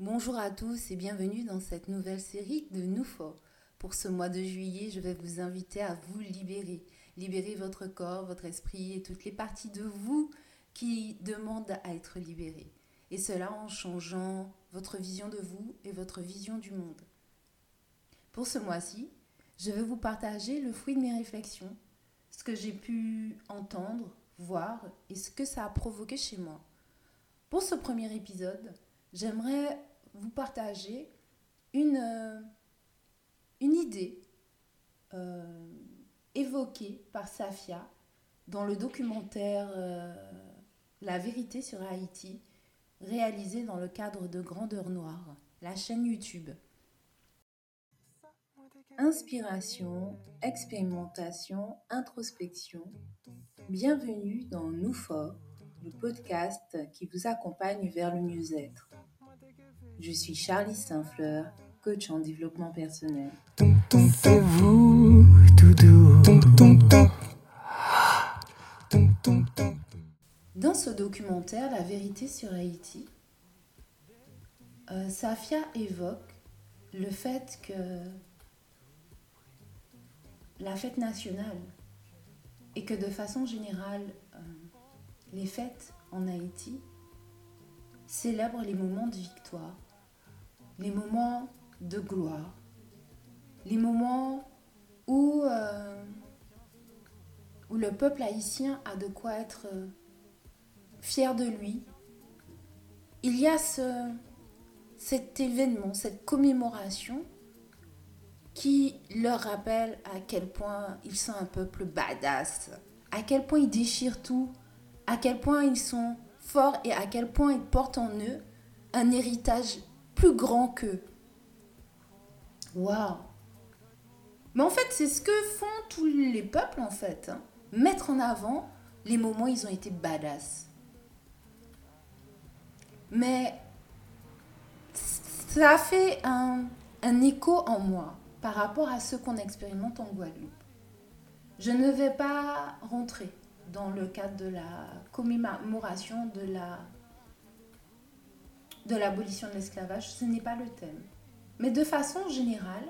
Bonjour à tous et bienvenue dans cette nouvelle série de Noufo. Pour ce mois de juillet, je vais vous inviter à vous libérer. Libérer votre corps, votre esprit et toutes les parties de vous qui demandent à être libérées. Et cela en changeant votre vision de vous et votre vision du monde. Pour ce mois-ci, je vais vous partager le fruit de mes réflexions, ce que j'ai pu entendre, voir et ce que ça a provoqué chez moi. Pour ce premier épisode, j'aimerais vous partager une, euh, une idée euh, évoquée par Safia dans le documentaire euh, La vérité sur Haïti, réalisé dans le cadre de Grandeur Noire, la chaîne YouTube. Inspiration, expérimentation, introspection. Bienvenue dans Nous Fort, le podcast qui vous accompagne vers le mieux-être. Je suis Charlie Saint-Fleur, coach en développement personnel. Dans ce documentaire, La vérité sur Haïti, euh, Safia évoque le fait que la fête nationale et que de façon générale, euh, les fêtes en Haïti célèbrent les moments de victoire, les moments de gloire, les moments où, euh, où le peuple haïtien a de quoi être euh, fier de lui. Il y a ce, cet événement, cette commémoration qui leur rappelle à quel point ils sont un peuple badass, à quel point ils déchirent tout, à quel point ils sont forts et à quel point ils portent en eux un héritage grand qu'eux. Waouh Mais en fait, c'est ce que font tous les peuples, en fait. Hein. Mettre en avant les moments ils ont été badass. Mais ça fait un, un écho en moi par rapport à ce qu'on expérimente en Guadeloupe. Je ne vais pas rentrer dans le cadre de la commémoration de la de l'abolition de l'esclavage, ce n'est pas le thème. Mais de façon générale,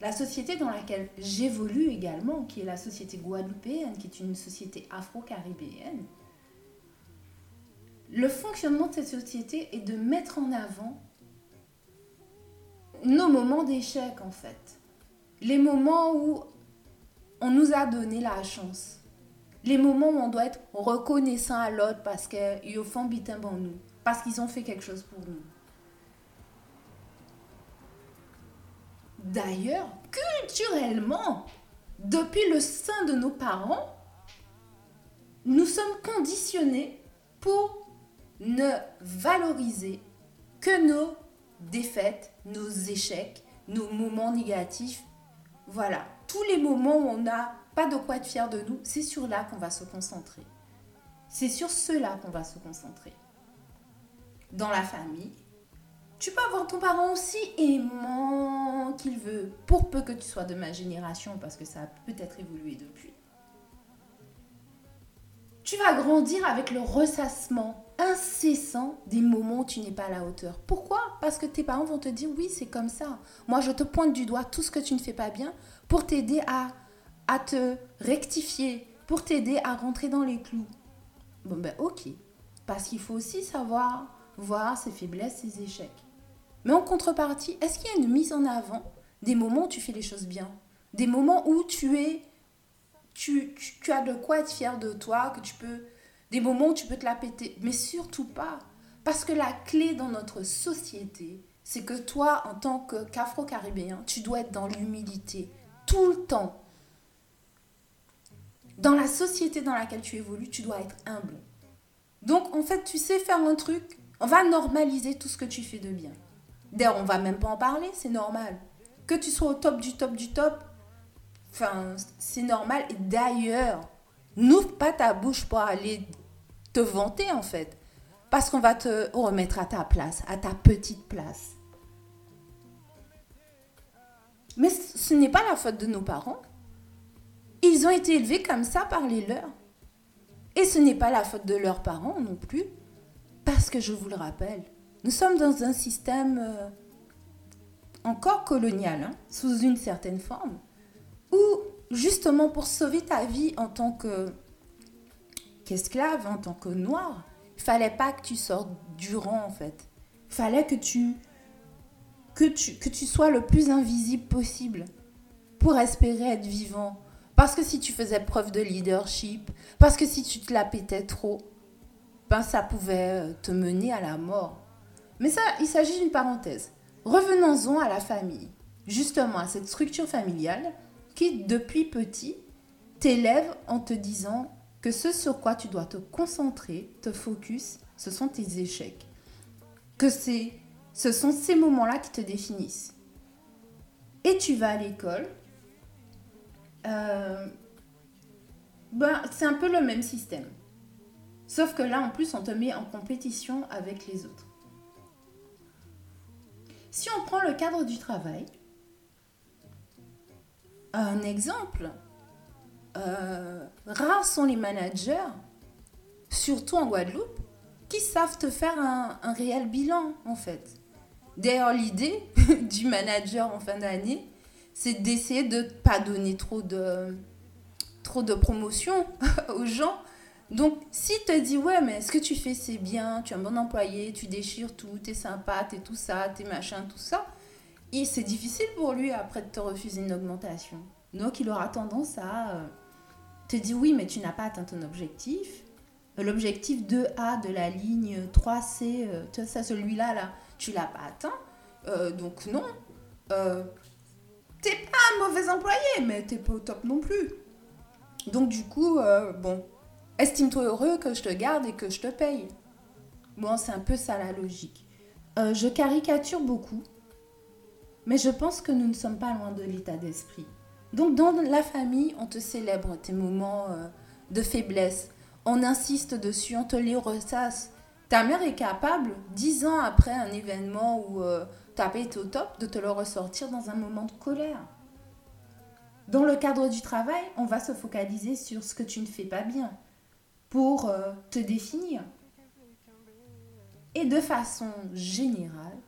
la société dans laquelle j'évolue également, qui est la société guadeloupéenne, qui est une société afro-caribéenne, le fonctionnement de cette société est de mettre en avant nos moments d'échec en fait. Les moments où on nous a donné la chance. Les moments où on doit être reconnaissant à l'autre parce qu'ils bien bon nous. Parce qu'ils ont fait quelque chose pour nous. D'ailleurs, culturellement, depuis le sein de nos parents, nous sommes conditionnés pour ne valoriser que nos défaites, nos échecs, nos moments négatifs. Voilà, tous les moments où on n'a pas de quoi être fier de nous, c'est sur là qu'on va se concentrer. C'est sur cela qu'on va se concentrer. Dans la famille, tu peux avoir ton parent aussi aimant qu'il veut, pour peu que tu sois de ma génération, parce que ça a peut-être évolué depuis. Tu vas grandir avec le ressassement incessant des moments où tu n'es pas à la hauteur. Pourquoi? Parce que tes parents vont te dire oui, c'est comme ça. Moi, je te pointe du doigt tout ce que tu ne fais pas bien pour t'aider à, à te rectifier, pour t'aider à rentrer dans les clous. Bon, ben ok. Parce qu'il faut aussi savoir voir ses faiblesses, ses échecs. Mais en contrepartie, est-ce qu'il y a une mise en avant des moments où tu fais les choses bien? Des moments où tu es... Tu, as de quoi être fier de toi, que tu peux des moments où tu peux te la péter, mais surtout pas. Parce que la clé dans notre société, c'est que toi, en tant qu'Afro-Caribéen, tu dois être dans l'humilité tout le temps. Dans la société dans laquelle tu évolues, tu dois être humble. Donc, en fait, tu sais faire un truc, on va normaliser tout ce que tu fais de bien. D'ailleurs, on va même pas en parler, c'est normal. Que tu sois au top du top du top, enfin, c'est normal. Et d'ailleurs, n'ouvre pas ta bouche pour aller te vanter en fait. Parce qu'on va te remettre à ta place, à ta petite place. Mais ce n'est pas la faute de nos parents. Ils ont été élevés comme ça par les leurs. Et ce n'est pas la faute de leurs parents non plus. Parce que je vous le rappelle, Nous sommes dans un système euh, encore colonial, hein, sous une certaine forme, où justement pour sauver ta vie en tant que qu'esclave, en tant que noir, il fallait pas que tu sortes du rang en fait. Il fallait que tu, que tu que tu sois le plus invisible possible pour espérer être vivant. Parce que si tu faisais preuve de leadership, parce que si tu te la pétais trop, ben ça pouvait euh, te mener à la mort. Mais ça, il s'agit d'une parenthèse. Revenons-en à la famille, justement à cette structure familiale qui, depuis petit, t'élève en te disant que ce sur quoi tu dois te concentrer, te focus, ce sont tes échecs. Que c'est, ce sont ces moments-là qui te définissent. Et tu vas à l'école. Euh, ben, c'est un peu le même système. Sauf que là, en plus, on te met en compétition avec les autres. Si on prend le cadre du travail, un exemple, euh, rares sont les managers, surtout en Guadeloupe, qui savent te faire un, réel bilan en fait. D'ailleurs, l'idée du manager en fin d'année, c'est d'essayer de ne pas donner trop de, trop de promotion aux gens. Donc, si te dit, ouais, mais ce que tu fais, c'est bien, tu es un bon employé, tu déchires tout, tu es sympa, tu es tout ça, tu es machin, tout ça, et c'est difficile pour lui après de te refuser une augmentation. Donc, il aura tendance à euh, te dire, oui, mais tu n'as pas atteint ton objectif. L'objectif 2A de la ligne 3C, euh, ça, celui-là, là, tu l'as pas atteint. Euh, donc, non. T'es pas un mauvais employé, mais t'es pas au top non plus. Donc, du coup, bon, estime-toi heureux que je te garde et que je te paye. Bon, c'est un peu ça la logique. je caricature beaucoup, mais je pense que nous ne sommes pas loin de l'état d'esprit. Donc dans la famille, on te célèbre tes moments euh, de faiblesse. On insiste dessus, on te les ressasse. Ta mère est capable, dix ans après un événement où été au top, de te le ressortir dans un moment de colère. Dans le cadre du travail, on va se focaliser sur ce que tu ne fais pas bien pour euh, te définir. Et de façon générale,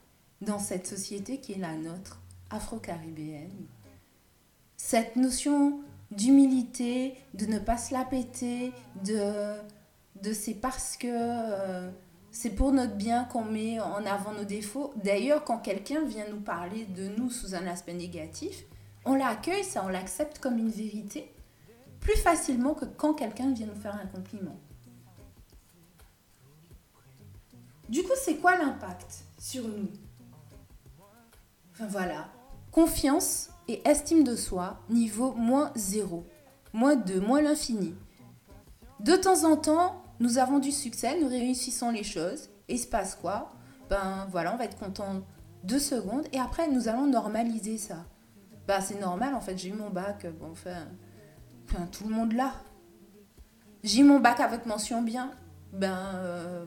dans cette société qui est la nôtre, afro-caribéenne. Cette notion d'humilité, de ne pas se la péter, de, de c'est parce que euh, c'est pour notre bien qu'on met en avant nos défauts. D'ailleurs, quand quelqu'un vient nous parler de nous sous un aspect négatif, on l'accueille, ça, on l'accepte comme une vérité plus facilement que quand quelqu'un vient nous faire un compliment. Du coup, c'est quoi l'impact sur nous? Enfin voilà. Confiance et estime de soi, niveau moins 0, moins 2, moins l'infini. De temps en temps, nous avons du succès, nous réussissons les choses. Et il se passe quoi? Ben voilà, on va être content deux secondes et après nous allons normaliser ça. Ben c'est normal en fait, j'ai eu mon bac, bon enfin, enfin tout le monde là. J'ai eu mon bac avec mention bien, ben euh,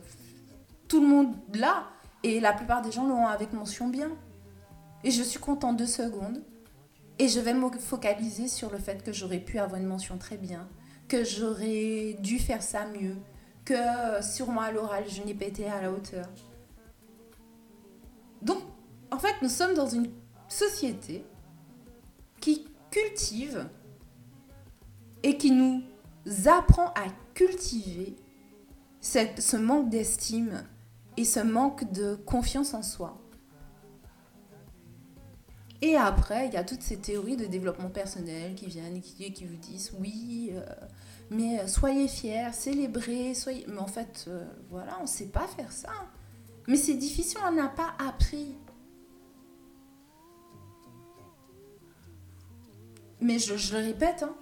tout le monde là et la plupart des gens l'ont avec mention bien. Et je suis contente deux secondes. Et je vais me focaliser sur le fait que j'aurais pu avoir une mention très bien, que j'aurais dû faire ça mieux, que euh, moi à l'oral, je n'ai pas été à la hauteur. Donc, en fait, nous sommes dans une société qui cultive et qui nous apprend à cultiver cette, ce manque d'estime et ce manque de confiance en soi. Et après, il y a toutes ces théories de développement personnel qui viennent et qui, qui vous disent oui, euh, mais soyez fiers, célébrez, soyez. Mais en fait, euh, voilà, on ne sait pas faire ça. Mais c'est difficile, on n'a pas appris. Mais je, je le répète, hein,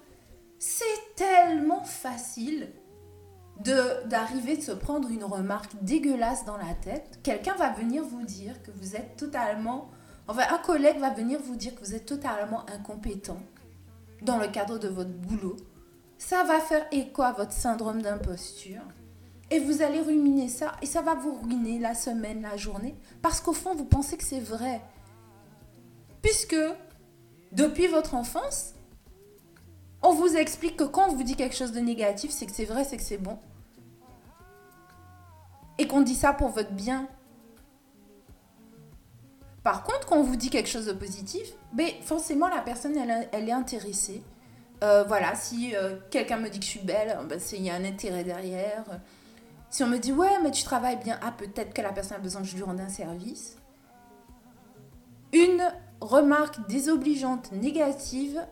c'est tellement facile d'arriver de, de se prendre une remarque dégueulasse dans la tête. Quelqu'un va venir vous dire que vous êtes totalement Enfin, un collègue va venir vous dire que vous êtes totalement incompétent dans le cadre de votre boulot. Ça va faire écho à votre syndrome d'imposture. Et vous allez ruminer ça et ça va vous ruiner la semaine, la journée. Parce qu'au fond, vous pensez que c'est vrai. Puisque depuis votre enfance, on vous explique que quand on vous dit quelque chose de négatif, c'est que c'est vrai, c'est que c'est bon. Et qu'on dit ça pour votre bien. Par contre, quand on vous dit quelque chose de positif, ben, forcément, la personne, elle, est intéressée. Euh, voilà, si euh, quelqu'un me dit que je suis belle, ben, il y a un intérêt derrière. Si on me dit, ouais, mais tu travailles bien, ah, peut-être que la personne a besoin que je lui rende un service. Une remarque désobligeante négative,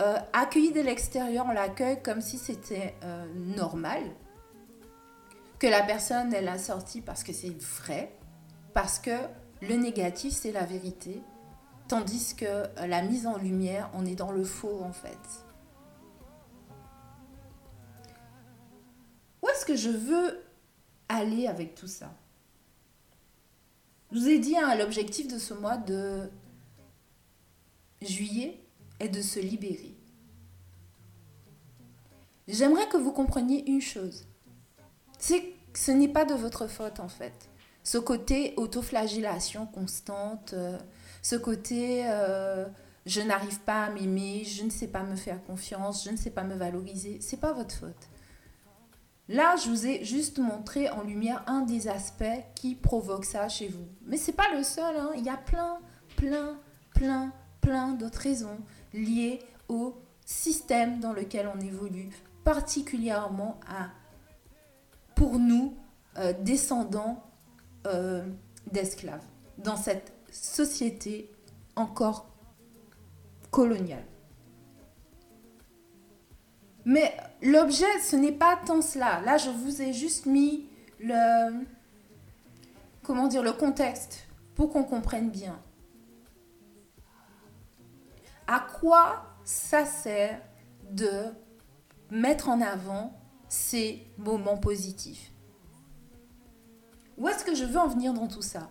euh, accueillie de l'extérieur, on l'accueille comme si c'était normal. Que la personne, elle a sorti parce que c'est vrai, parce que le négatif, c'est la vérité, tandis que la mise en lumière, on est dans le faux en fait. Où est-ce que je veux aller avec tout ça? Je vous ai dit, hein, l'objectif de ce mois de juillet est de se libérer. J'aimerais que vous compreniez une chose. C'est que ce n'est pas de votre faute en fait ce côté autoflagellation constante, euh, ce côté euh, je n'arrive pas à m'aimer, je ne sais pas me faire confiance, je ne sais pas me valoriser, c'est pas votre faute. Là, je vous ai juste montré en lumière un des aspects qui provoque ça chez vous. Mais c'est pas le seul, hein. il y a plein, plein, plein, plein d'autres raisons liées au système dans lequel on évolue, particulièrement pour nous, euh, descendants euh, d'esclaves dans cette société encore coloniale. Mais l'objet, ce n'est pas tant cela. Là, je vous ai juste mis le, comment dire, le contexte pour qu'on comprenne bien. À quoi ça sert de mettre en avant ces moments positifs? Où est-ce que je veux en venir dans tout ça?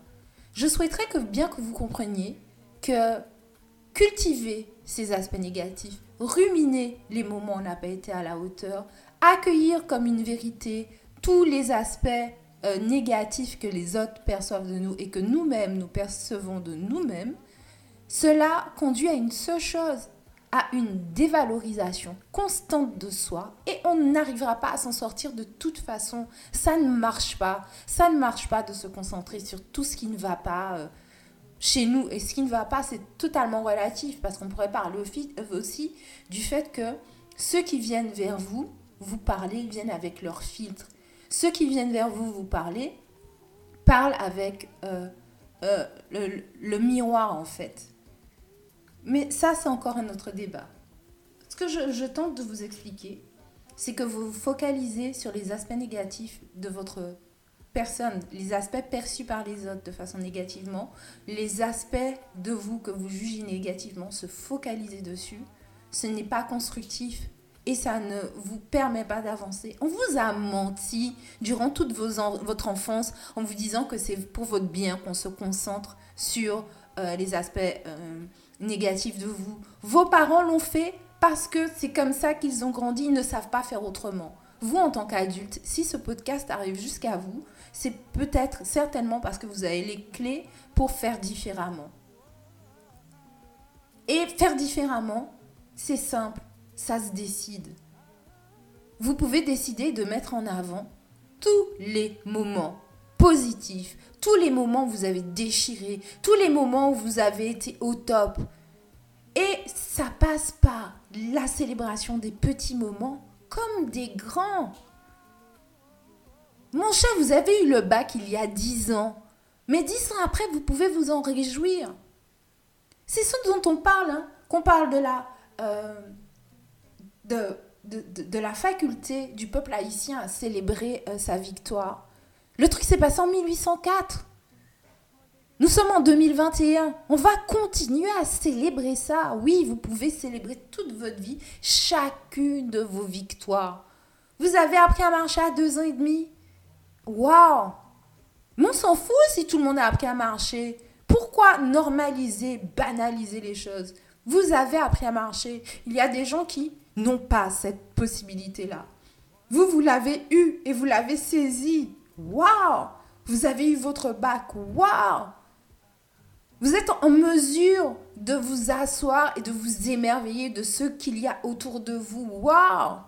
Je souhaiterais que bien que vous compreniez que cultiver ces aspects négatifs, ruminer les moments où on n'a pas été à la hauteur, accueillir comme une vérité tous les aspects euh, négatifs que les autres perçoivent de nous et que nous-mêmes nous percevons de nous-mêmes, cela conduit à une seule chose, à une dévalorisation constante de soi et on n'arrivera pas à s'en sortir de toute façon. Ça ne marche pas. Ça ne marche pas de se concentrer sur tout ce qui ne va pas euh, chez nous. Et ce qui ne va pas, c'est totalement relatif parce qu'on pourrait parler aussi du fait que ceux qui viennent vers vous, vous parlez, ils viennent avec leur filtre. Ceux qui viennent vers vous, vous parlez, parlent avec euh, euh, le miroir en fait. Mais ça, c'est encore un autre débat. Ce que je, tente de vous expliquer, c'est que vous focalisez sur les aspects négatifs de votre personne, les aspects perçus par les autres de façon négativement, les aspects de vous que vous jugez négativement, se focaliser dessus. Ce n'est pas constructif et ça ne vous permet pas d'avancer. On vous a menti durant toute votre enfance en vous disant que c'est pour votre bien qu'on se concentre sur euh, les aspects euh, négatif de vous. Vos parents l'ont fait parce que c'est comme ça qu'ils ont grandi, ils ne savent pas faire autrement. Vous, en tant qu'adulte, si ce podcast arrive jusqu'à vous, c'est peut-être certainement parce que vous avez les clés pour faire différemment. Et faire différemment, c'est simple, ça se décide. Vous pouvez décider de mettre en avant tous les moments positifs, tous les moments où vous avez déchiré, tous les moments où vous avez été au top. Et ça passe par la célébration des petits moments comme des grands. Mon cher, vous avez eu le bac il y a dix ans. Mais dix ans après, vous pouvez vous en réjouir. C'est ce dont on parle, hein, qu'on parle de la, euh, de, de, la faculté du peuple haïtien à célébrer euh, sa victoire. Le truc s'est passé en 1804. Nous sommes en 2021. On va continuer à célébrer ça. Oui, vous pouvez célébrer toute votre vie, chacune de vos victoires. Vous avez appris à marcher à deux ans et demi. Waouh Mais on s'en fout si tout le monde a appris à marcher. Pourquoi normaliser, banaliser les choses? Vous avez appris à marcher. Il y a des gens qui n'ont pas cette possibilité-là. Vous, vous l'avez eu et vous l'avez saisi. Waouh Vous avez eu votre bac. Waouh Vous êtes en mesure de vous asseoir et de vous émerveiller de ce qu'il y a autour de vous. Waouh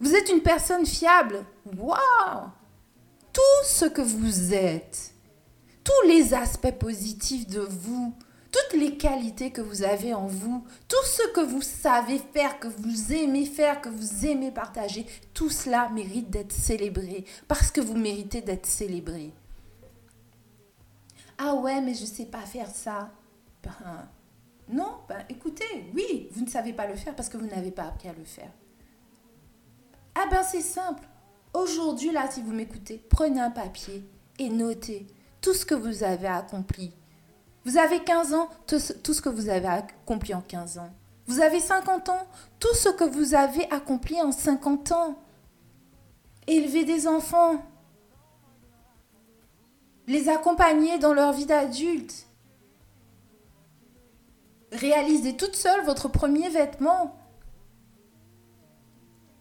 Vous êtes une personne fiable. Waouh Tout ce que vous êtes, tous les aspects positifs de vous, toutes les qualités que vous avez en vous, tout ce que vous savez faire, que vous aimez faire, que vous aimez partager, tout cela mérite d'être célébré parce que vous méritez d'être célébré. Ah ouais, mais je ne sais pas faire ça. Ben, non, ben, écoutez, oui, vous ne savez pas le faire parce que vous n'avez pas appris à le faire. Ah ben c'est simple. Aujourd'hui, là, si vous m'écoutez, prenez un papier et notez tout ce que vous avez accompli vous avez 15 ans, tout ce que vous avez accompli en 15 ans. Vous avez 50 ans, tout ce que vous avez accompli en 50 ans. Élever des enfants. Les accompagner dans leur vie d'adulte. Réaliser toute seule votre premier vêtement.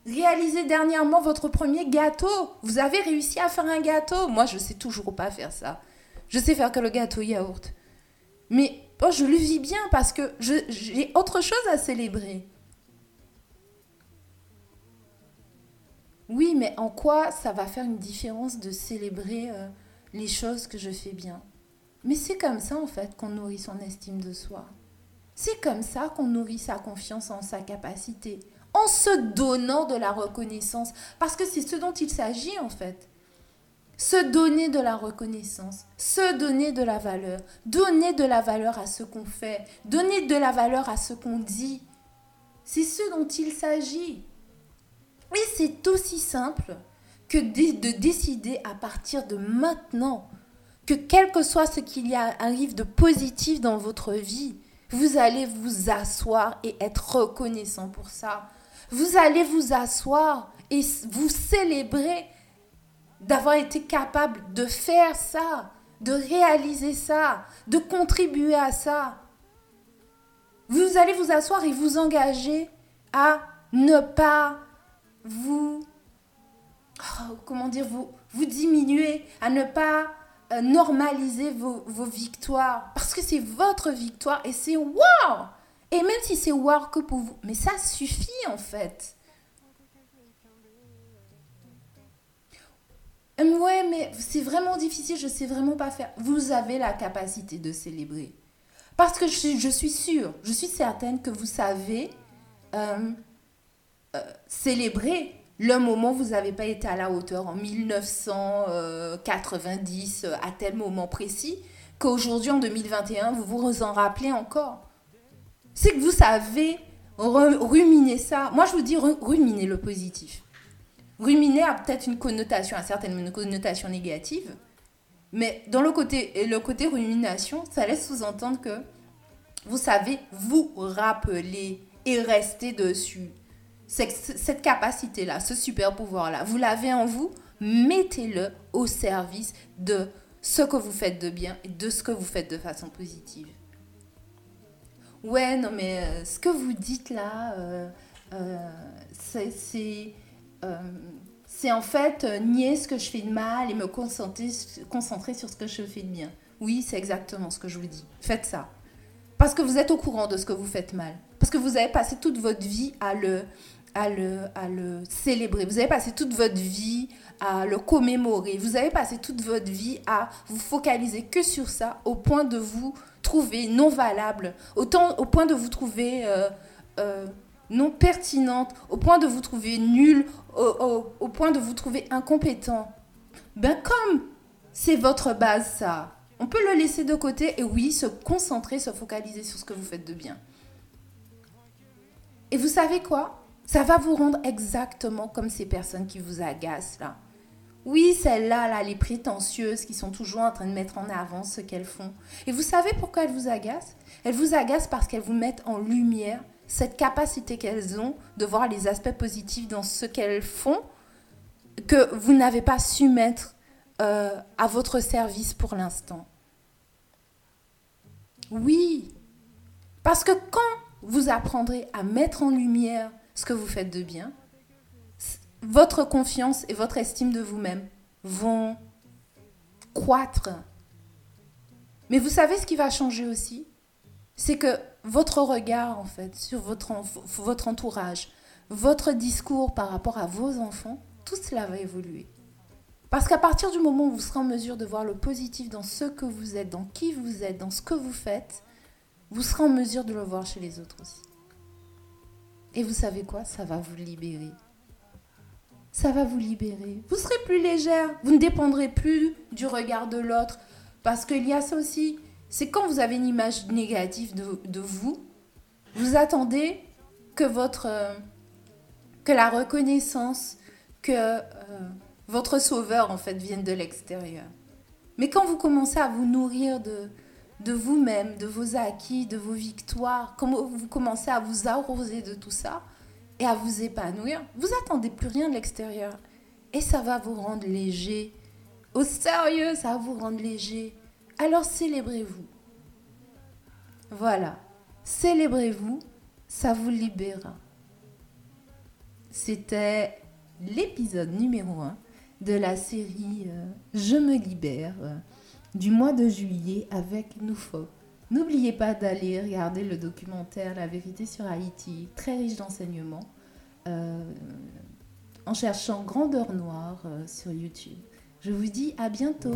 Réaliser dernièrement votre premier gâteau. Vous avez réussi à faire un gâteau. Moi, je ne sais toujours pas faire ça. Je sais faire que le gâteau yaourt. Mais oh, je le vis bien parce que j'ai autre chose à célébrer. Oui, mais en quoi ça va faire une différence de célébrer euh, les choses que je fais bien? Mais c'est comme ça en fait qu'on nourrit son estime de soi. C'est comme ça qu'on nourrit sa confiance en sa capacité, en se donnant de la reconnaissance, parce que c'est ce dont il s'agit en fait se donner de la reconnaissance, se donner de la valeur, donner de la valeur à ce qu'on fait, donner de la valeur à ce qu'on dit. C'est ce dont il s'agit. Et c'est aussi simple que de décider à partir de maintenant que quel que soit ce qu'il y arrive de positif dans votre vie, vous allez vous asseoir et être reconnaissant pour ça. Vous allez vous asseoir et vous célébrer d'avoir été capable de faire ça, de réaliser ça, de contribuer à ça. Vous allez vous asseoir et vous engager à ne pas vous, oh, comment dire, vous, vous diminuer, à ne pas euh, normaliser vos, vos, victoires. Parce que c'est votre victoire et c'est wow! Et même si c'est wow que pour vous, mais ça suffit en fait. Ouais, mais c'est vraiment difficile, je sais vraiment pas faire. Vous avez la capacité de célébrer. Parce que je, suis sûre, je suis certaine que vous savez euh, euh, célébrer le moment où vous n'avez pas été à la hauteur en 1990 euh, à tel moment précis, qu'aujourd'hui en 2021, vous vous en rappelez encore. C'est que vous savez ruminer ça. Moi, je vous dis ruminer le positif. Ruminer a peut-être une connotation, a certainement une connotation négative, mais dans le côté, le côté rumination, ça laisse sous-entendre que vous savez vous rappeler et rester dessus. Cette capacité-là, ce super pouvoir-là, vous l'avez en vous, mettez-le au service de ce que vous faites de bien et de ce que vous faites de façon positive. Ouais, non, mais euh, ce que vous dites là, euh, euh, c'est c'est en fait euh, nier ce que je fais de mal et me concentrer, concentrer sur ce que je fais de bien. Oui, c'est exactement ce que je vous dis. Faites ça. Parce que vous êtes au courant de ce que vous faites mal. Parce que vous avez passé toute votre vie à le, à le, à le célébrer. Vous avez passé toute votre vie à le commémorer. Vous avez passé toute votre vie à vous focaliser que sur ça au point de vous trouver non valable, au point de vous trouver euh, non pertinente, au point de vous trouver nul, au, point de vous trouver incompétent. Ben comme c'est votre base ça, on peut le laisser de côté et oui, se concentrer, se focaliser sur ce que vous faites de bien. Et vous savez quoi? Ça va vous rendre exactement comme ces personnes qui vous agacent là. Oui, celles-là, là, les prétentieuses qui sont toujours en train de mettre en avant ce qu'elles font. Et vous savez pourquoi elles vous agacent? Elles vous agacent parce qu'elles vous mettent en lumière cette capacité qu'elles ont de voir les aspects positifs dans ce qu'elles font que vous n'avez pas su mettre euh, à votre service pour l'instant. Oui, parce que quand vous apprendrez à mettre en lumière ce que vous faites de bien, votre confiance et votre estime de vous-même vont croître. Mais vous savez ce qui va changer aussi? C'est que votre regard, en fait, sur votre, votre entourage, votre discours par rapport à vos enfants, tout cela va évoluer. Parce qu'à partir du moment où vous serez en mesure de voir le positif dans ce que vous êtes, dans qui vous êtes, dans ce que vous faites, vous serez en mesure de le voir chez les autres aussi. Et vous savez quoi? Ça va vous libérer. Ça va vous libérer. Vous serez plus légère. Vous ne dépendrez plus du regard de l'autre. Parce qu'il y a ça aussi. C'est quand vous avez une image négative de, vous, vous attendez que votre... Euh, que la reconnaissance, que euh, votre sauveur en fait vienne de l'extérieur. Mais quand vous commencez à vous nourrir de, de vous-même, de vos acquis, de vos victoires, quand vous commencez à vous arroser de tout ça et à vous épanouir, vous attendez plus rien de l'extérieur. Et ça va vous rendre léger. Au sérieux, ça va vous rendre léger. Alors célébrez-vous. Voilà. Célébrez-vous, ça vous libérera. C'était l'épisode numéro 1 de la série euh, Je me libère euh, du mois de juillet avec Noufo. N'oubliez pas d'aller regarder le documentaire La vérité sur Haïti, très riche d'enseignements, euh, en cherchant Grandeur Noire sur YouTube. Je vous dis à bientôt.